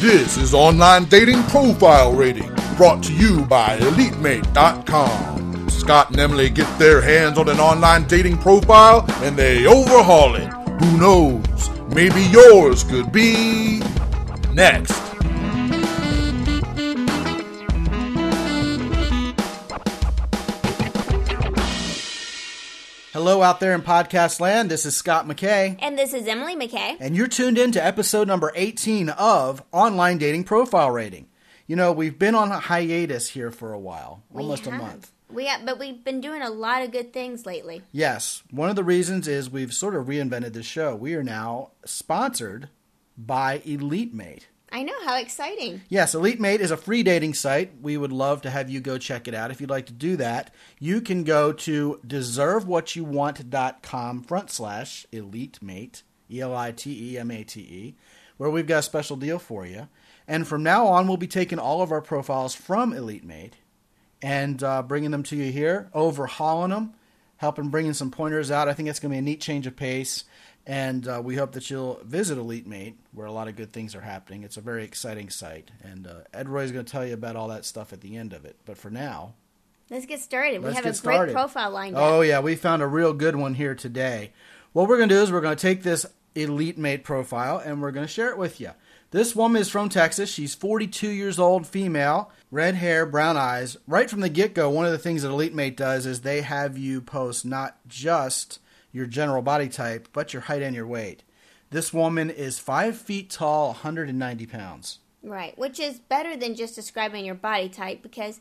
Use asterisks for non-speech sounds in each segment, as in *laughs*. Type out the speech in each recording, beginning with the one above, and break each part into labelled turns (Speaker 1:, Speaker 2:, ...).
Speaker 1: This is Online Dating Profile Rating, brought to you by EliteMate.com. Scott and Emily get their hands on an online dating profile and they overhaul it. Who knows? Maybe yours could be next.
Speaker 2: Hello, out there in podcast land. This is Scott McKay,
Speaker 3: And this is Emily McKay.
Speaker 2: and you're tuned in to episode number 18 of Online Dating Profile Rating. You know, we've been on a hiatus here for a while,
Speaker 3: We
Speaker 2: almost a month.
Speaker 3: We have, but we've been doing a lot of good things lately.
Speaker 2: Yes, one of the reasons is we've sort of reinvented the show. We are now sponsored by Elite Mate.
Speaker 3: I know how exciting.
Speaker 2: Yes, Elite Mate is a free dating site. We would love to have you go check it out. If you'd like to do that, you can go to deservewhatyouwant.com front slash Elite Mate, E L I T E M A T E, where we've got a special deal for you. And from now on, we'll be taking all of our profiles from Elite Mate and uh, bringing them to you here, overhauling them, helping bringing some pointers out. I think it's going to be a neat change of pace. And uh, we hope that you'll visit Elite Mate, where a lot of good things are happening. It's a very exciting site. And uh, Ed Roy is going to tell you about all that stuff at the end of it. But for now,
Speaker 3: Let's get started.
Speaker 2: Let's
Speaker 3: we have a great
Speaker 2: started.
Speaker 3: profile lined up.
Speaker 2: Oh yeah, we found a real good one here today. What we're going to do is we're going to take this Elite Mate profile and we're going to share it with you. This woman is from Texas. She's 42 years old, female, red hair, brown eyes. Right from the get go, one of the things that Elite Mate does is they have you post not just your general body type, but your height and your weight. This woman is five feet tall, 190 pounds.
Speaker 3: Right, which is better than just describing your body type because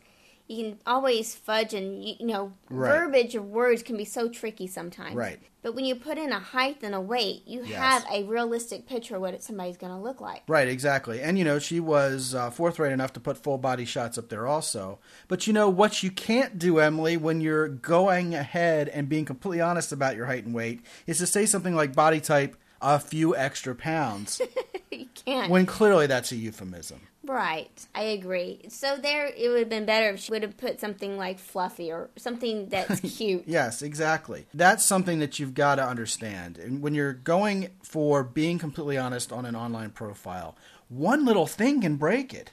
Speaker 3: you can always fudge and you, know
Speaker 2: Right.
Speaker 3: verbiage of words can be so tricky sometimes.
Speaker 2: Right.
Speaker 3: But when you put in a height and a weight, you
Speaker 2: Yes.
Speaker 3: have a realistic picture of what somebody's going to look like.
Speaker 2: Right, exactly. And you know, she was uh, forthright enough to put full body shots up there also. But you know what you can't do, Emily, when you're going ahead and being completely honest about your height and weight, is to say something like body type a few extra pounds *laughs*
Speaker 3: you can't.
Speaker 2: when clearly that's a euphemism.
Speaker 3: Right, I agree. So there, it would have been better if she would have put something like fluffy or something that's *laughs* cute.
Speaker 2: Yes, exactly. That's something that you've got to understand. And when you're going for being completely honest on an online profile, one little thing can break it.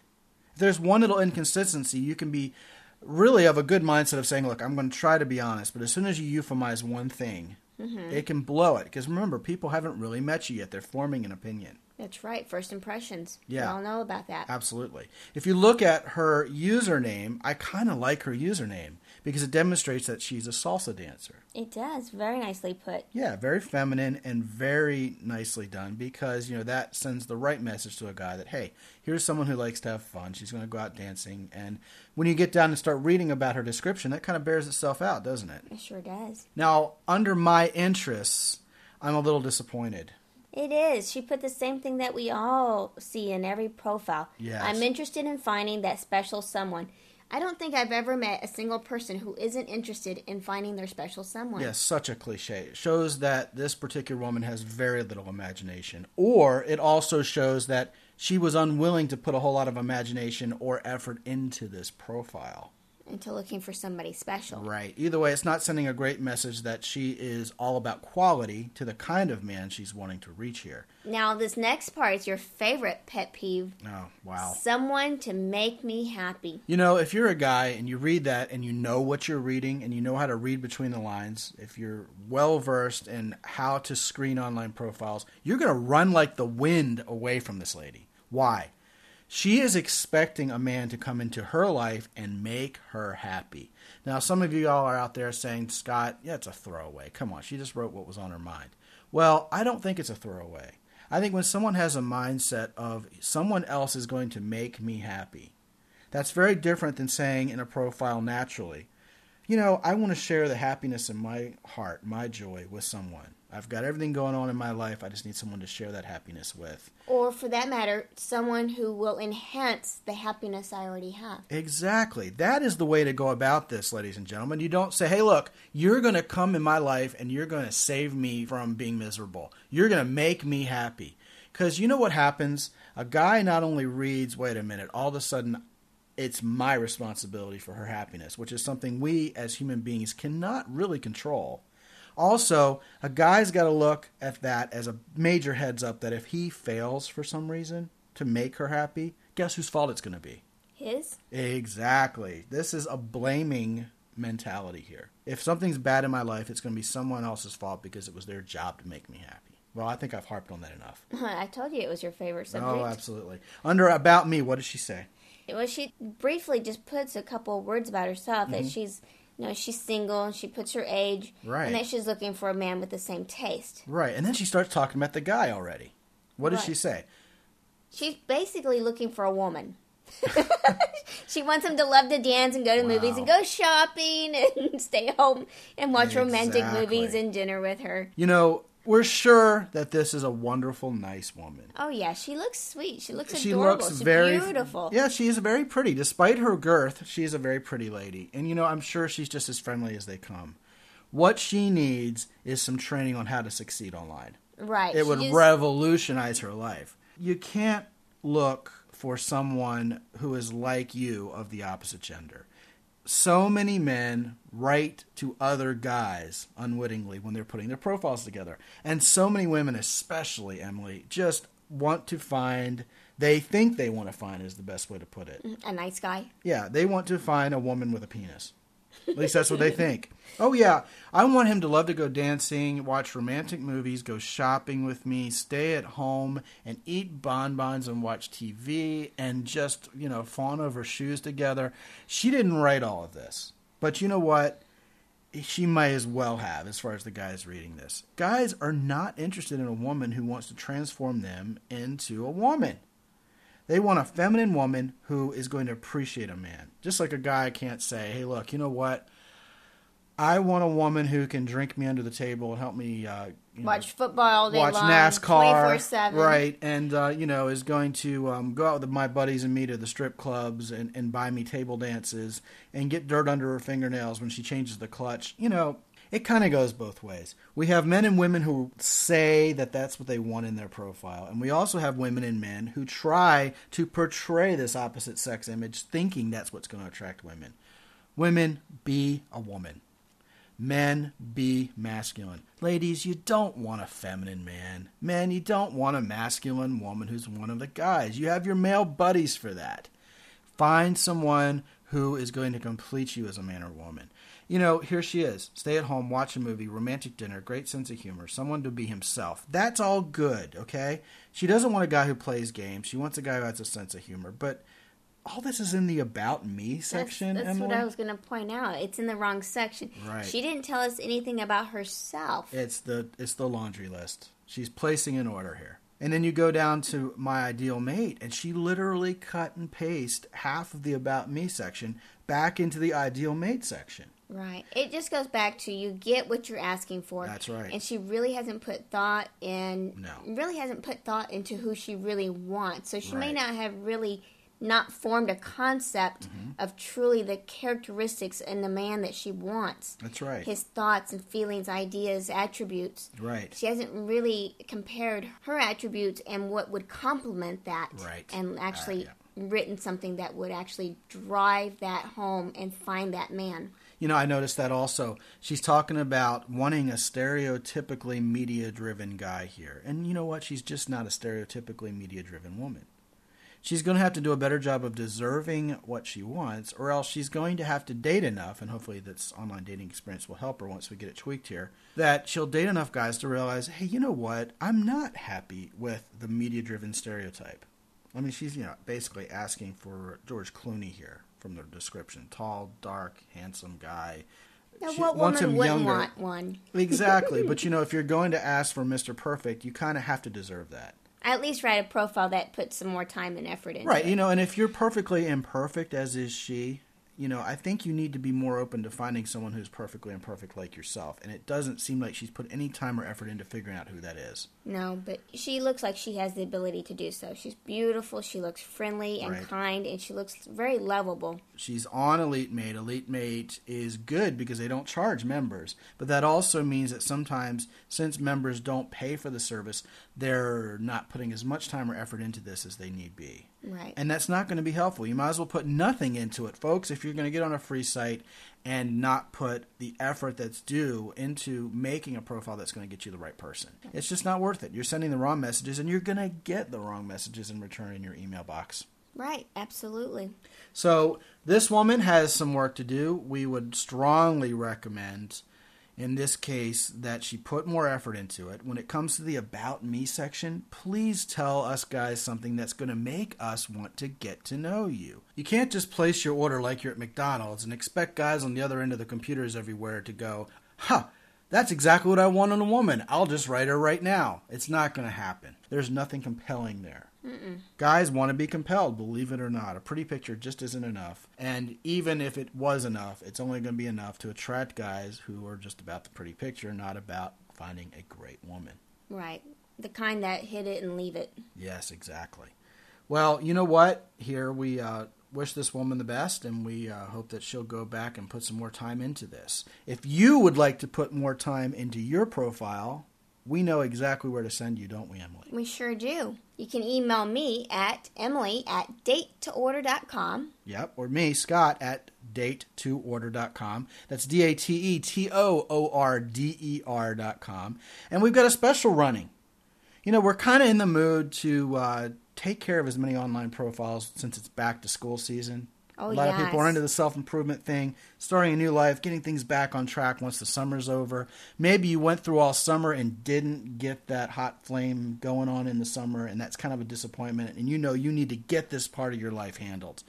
Speaker 2: If there's one little inconsistency, you can be really of a good mindset of saying, look, I'm going to try to be honest, but as soon as you euphemize one thing, Mm-hmm. it can blow it. Because remember, people haven't really met you yet. They're forming an opinion.
Speaker 3: That's right, first impressions.
Speaker 2: Yeah.
Speaker 3: We all know about that.
Speaker 2: Absolutely. If you look at her username, I kind of like her username because it demonstrates that she's a salsa dancer.
Speaker 3: It does. Very nicely put.
Speaker 2: Yeah, very feminine and very nicely done because, you know, that sends the right message to a guy that, hey, here's someone who likes to have fun. She's going to go out dancing. And when you get down and start reading about her description, that kind of bears itself out, doesn't it?
Speaker 3: It sure does.
Speaker 2: Now, under my interests, I'm a little disappointed.
Speaker 3: It is. She put the same thing that we all see in every profile.
Speaker 2: Yes.
Speaker 3: I'm interested in finding that special someone. I don't think I've ever met a single person who isn't interested in finding their special someone.
Speaker 2: Yes, such a cliche. It shows that this particular woman has very little imagination. Or it also shows that she was unwilling to put a whole lot of imagination or effort into this profile.
Speaker 3: Into looking for somebody special.
Speaker 2: Right. Either way, it's not sending a great message that she is all about quality to the kind of man she's wanting to reach here.
Speaker 3: Now, this next part is your favorite pet peeve.
Speaker 2: Oh, wow.
Speaker 3: Someone to make me happy.
Speaker 2: You know, if you're a guy and you read that and you know what you're reading and you know how to read between the lines, if you're well versed in how to screen online profiles, you're going to run like the wind away from this lady. Why? She is expecting a man to come into her life and make her happy. Now, some of you all are out there saying, Scott, yeah, it's a throwaway. Come on, she just wrote what was on her mind. Well, I don't think it's a throwaway. I think when someone has a mindset of someone else is going to make me happy, that's very different than saying in a profile naturally, you know, I want to share the happiness in my heart, my joy with someone. I've got everything going on in my life. I just need someone to share that happiness with.
Speaker 3: Or, for that matter, someone who will enhance the happiness I already have.
Speaker 2: Exactly. That is the way to go about this, ladies and gentlemen. You don't say, hey, look, you're going to come in my life and you're going to save me from being miserable. You're going to make me happy. Because you know what happens? A guy not only reads, wait a minute, all of a sudden it's my responsibility for her happiness, which is something we as human beings cannot really control. Also, a guy's got to look at that as a major heads up that if he fails for some reason to make her happy, guess whose fault it's going to be?
Speaker 3: His?
Speaker 2: Exactly. This is a blaming mentality here. If something's bad in my life, it's going to be someone else's fault because it was their job to make me happy. Well, I think I've harped on that enough. *laughs*
Speaker 3: I told you it was your favorite oh, subject.
Speaker 2: Oh, absolutely. Under About Me, what does she say?
Speaker 3: Well, she briefly just puts a couple of words about herself
Speaker 2: Mm-hmm.
Speaker 3: that she's, you know, she's single and she puts her age,
Speaker 2: Right.
Speaker 3: and that she's looking for a man with the same taste.
Speaker 2: Right. And then she starts talking about the guy already. What does
Speaker 3: Right.
Speaker 2: she say?
Speaker 3: She's basically looking for a woman. *laughs* she wants him to love to dance and go to movies and go shopping *laughs* and stay home and watch romantic movies and dinner with her.
Speaker 2: You know, we're sure that this is a wonderful, nice woman.
Speaker 3: Oh yeah, she looks sweet. She looks
Speaker 2: She
Speaker 3: adorable.
Speaker 2: looks
Speaker 3: She's
Speaker 2: very
Speaker 3: beautiful.
Speaker 2: Yeah, she is very pretty. Despite her girth, she is a very pretty lady. And you know, I'm sure she's just as friendly as they come. What she needs is some training on how to succeed online.
Speaker 3: Right.
Speaker 2: It
Speaker 3: she
Speaker 2: would revolutionize her life. You can't look for someone who is like you of the opposite gender. So many men write to other guys unwittingly when they're putting their profiles together. And so many women, especially Emily, just want to find, they think they want to find is the best way to put it.
Speaker 3: Mm, a nice guy.
Speaker 2: Yeah, they want to find a woman with a penis. At least that's what they think. Oh yeah, I want him to love to go dancing, watch romantic movies, go shopping with me, stay at home and eat bonbons and watch TV and just, you know, fawn over shoes together. She didn't write all of this. But you know what? She might as well have as far as the guys reading this. Guys are not interested in a woman who wants to transform them into a woman. They want a feminine woman who is going to appreciate a man. Just like a guy can't say, hey, look, you know what? I want a woman who can drink me under the table and help me uh, you know,
Speaker 3: Watch football all day
Speaker 2: watch
Speaker 3: long.
Speaker 2: NASCAR,
Speaker 3: 24/7.
Speaker 2: right? And uh, you know is going to um, go out with my buddies and me to the strip clubs and, and buy me table dances and get dirt under her fingernails when she changes the clutch. You know, it kind of goes both ways. We have men and women who say that that's what they want in their profile, and we also have women and men who try to portray this opposite sex image, thinking that's what's going to attract women. Women, be a woman. Men, be masculine. Ladies, you don't want a feminine man. Men, you don't want a masculine woman who's one of the guys. You have your male buddies for that. Find someone who is going to complete you as a man or woman. You know, here she is. Stay at home, watch a movie, romantic dinner, great sense of humor, someone to be himself. That's all good, okay? She doesn't want a guy who plays games. She wants a guy who has a sense of humor. But all this is in the about me section,
Speaker 3: that's
Speaker 2: Emily.
Speaker 3: what I was going to point out. It's in the wrong section.
Speaker 2: Right.
Speaker 3: She didn't tell us anything about herself.
Speaker 2: It's the it's the laundry list. She's placing an order here. And then you go down to my ideal mate, and she literally cut and paste half of the about me section back into the ideal mate section.
Speaker 3: Right. It just goes back to you get what you're asking for.
Speaker 2: That's right.
Speaker 3: And she really hasn't put thought in.
Speaker 2: No.
Speaker 3: Really hasn't put thought into who she really wants. So she may not have really not formed a concept
Speaker 2: Mm-hmm.
Speaker 3: of truly the characteristics in the man that she wants.
Speaker 2: That's right.
Speaker 3: His thoughts and feelings, ideas, attributes.
Speaker 2: Right.
Speaker 3: She hasn't really compared her attributes and what would complement that.
Speaker 2: Right.
Speaker 3: And actually
Speaker 2: Uh,
Speaker 3: written something that would actually drive that home and find that man.
Speaker 2: You know, I noticed that also. She's talking about wanting a stereotypically media driven guy here. And you know what? She's just not a stereotypically media driven woman. She's going to have to do a better job of deserving what she wants, or else she's going to have to date enough, and hopefully this online dating experience will help her once we get it tweaked here, that she'll date enough guys to realize, hey, you know what? I'm not happy with the media driven stereotype. I mean, she's, you know, basically asking for George Clooney here from the description. Tall, dark, handsome guy.
Speaker 3: Now,
Speaker 2: She
Speaker 3: what
Speaker 2: wants
Speaker 3: woman wouldn't
Speaker 2: younger.
Speaker 3: want one?
Speaker 2: Exactly. *laughs* but, you know, if you're going to ask for Mr. Perfect, you kind of have to deserve that.
Speaker 3: At least write a profile that puts some more time and effort into
Speaker 2: Right.
Speaker 3: it.
Speaker 2: You know, and if you're perfectly imperfect, as is she, you know, I think you need to be more open to finding someone who's perfectly imperfect like yourself. And it doesn't seem like she's put any time or effort into figuring out who that is.
Speaker 3: No, but she looks like she has the ability to do so. She's beautiful. She looks friendly and
Speaker 2: Right.
Speaker 3: kind, and she looks very lovable.
Speaker 2: She's on Elite Mate. Elite Mate is good because they don't charge members. But that also means that sometimes, since members don't pay for the service, they're not putting as much time or effort into this as they need be.
Speaker 3: Right.
Speaker 2: And that's not going to be helpful. You might as well put nothing into it, folks, if you're going to get on a free site and not put the effort that's due into making a profile that's going to get you the right person. It's just not worth it. You're sending the wrong messages and you're going to get the wrong messages in return in your email box.
Speaker 3: right. Absolutely.
Speaker 2: So this woman has some work to do. We would strongly recommend, in this case, that she put more effort into it. When it comes to the About Me section, please tell us guys something that's going to make us want to get to know you. You can't just place your order like you're at McDonald's and expect guys on the other end of the computers everywhere to go, huh. That's exactly what I want in a woman. I'll just write her right now. It's not going to happen. There's nothing compelling there. Guys want to be compelled, believe it or not. A pretty picture just isn't enough. And even if it was enough, it's only going to be enough to attract guys who are just about the pretty picture, not about finding a great woman.
Speaker 3: Right. The kind that hit it and leave it.
Speaker 2: Yes, exactly. Well, you know what? Here we uh, wish this woman the best, and we uh, hope that she'll go back and put some more time into this. If you would like to put more time into your profile, we know exactly where to send you, don't we, Emily?
Speaker 3: We sure do. You can email me at emily at datetoorder.com.
Speaker 2: Yep, or me, Scott, at datetoorder.com. That's D A T E T O O R D E R.com. And we've got a special running. You know, we're kind of in the mood to uh, take care of as many online profiles since it's back to school season.
Speaker 3: Oh,
Speaker 2: a lot of people are into the self improvement thing, starting a new life, getting things back on track once the summer's over. Maybe you went through all summer and didn't get that hot flame going on in the summer, and that's kind of a disappointment. And you know you need to get this part of your life handled.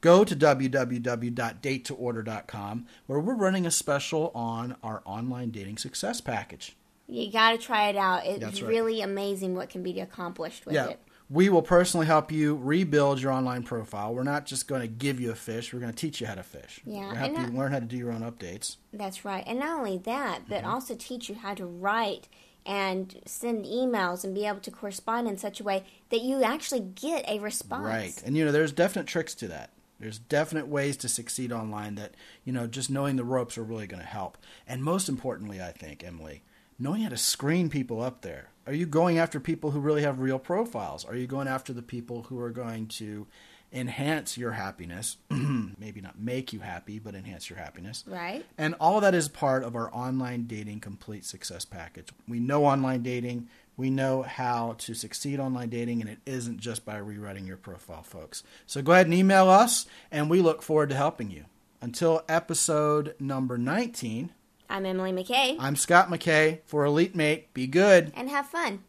Speaker 2: Go to www.datetoorder.com where we're running a special on our online dating success package.
Speaker 3: You got to try it out. It's
Speaker 2: right.
Speaker 3: really amazing what can be accomplished with
Speaker 2: Yeah.
Speaker 3: it.
Speaker 2: We will personally help you rebuild your online profile. We're not just going to give you a fish, we're going to teach you how to fish.
Speaker 3: Yeah,
Speaker 2: to help you
Speaker 3: that-
Speaker 2: learn how to do your own updates.
Speaker 3: That's right. And not only that, but
Speaker 2: Mm-hmm.
Speaker 3: also teach you how to write and send emails and be able to correspond in such a way that you actually get a response.
Speaker 2: Right. And you know, there's definite tricks to that. There's definite ways to succeed online that, you know, just knowing the ropes are really going to help. And most importantly, I think, Emily, knowing how to screen people up there. Are you going after people who really have real profiles? Are you going after the people who are going to enhance your happiness? *clears throat* Maybe not make you happy, but enhance your happiness.
Speaker 3: Right?
Speaker 2: And all that is part of our online dating complete success package. We know online dating. We know how to succeed online dating, and it isn't just by rewriting your profile, folks. So go ahead and email us, and we look forward to helping you. Until episode number 19,
Speaker 3: I'm Emily McKay.
Speaker 2: I'm Scott McKay for Elite Mate. Be good.
Speaker 3: and have fun.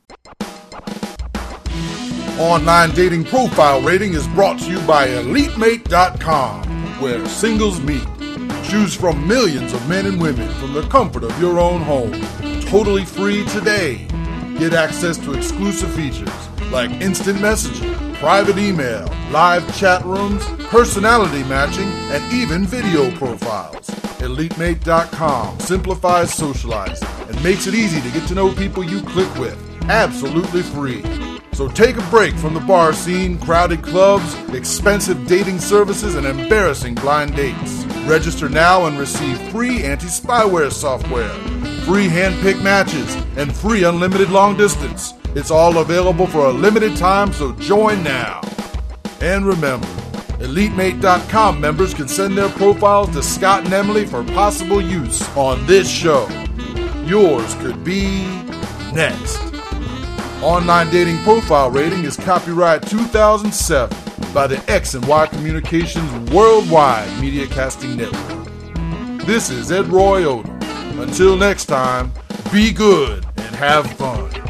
Speaker 1: Online dating profile rating is brought to you by EliteMate.com, where singles meet. Choose from millions of men and women from the comfort of your own home. Totally free today. Get access to exclusive features like instant messaging, private email, live chat rooms, personality matching, and even video profiles. EliteMate.com simplifies socializing and makes it easy to get to know people you click with. Absolutely free. So take a break from the bar scene, crowded clubs, expensive dating services, and embarrassing blind dates. Register now and receive free anti spyware software, free hand picked matches, and free unlimited long distance. It's all available for a limited time, so join now. And remember, EliteMate.com members can send their profiles to Scott and Emily for possible use on this show. Yours could be next. Online dating profile rating is copyright 2007 by the X and Y Communications Worldwide Media Casting Network. This is Ed Roy Odom. Until next time, be good and have fun.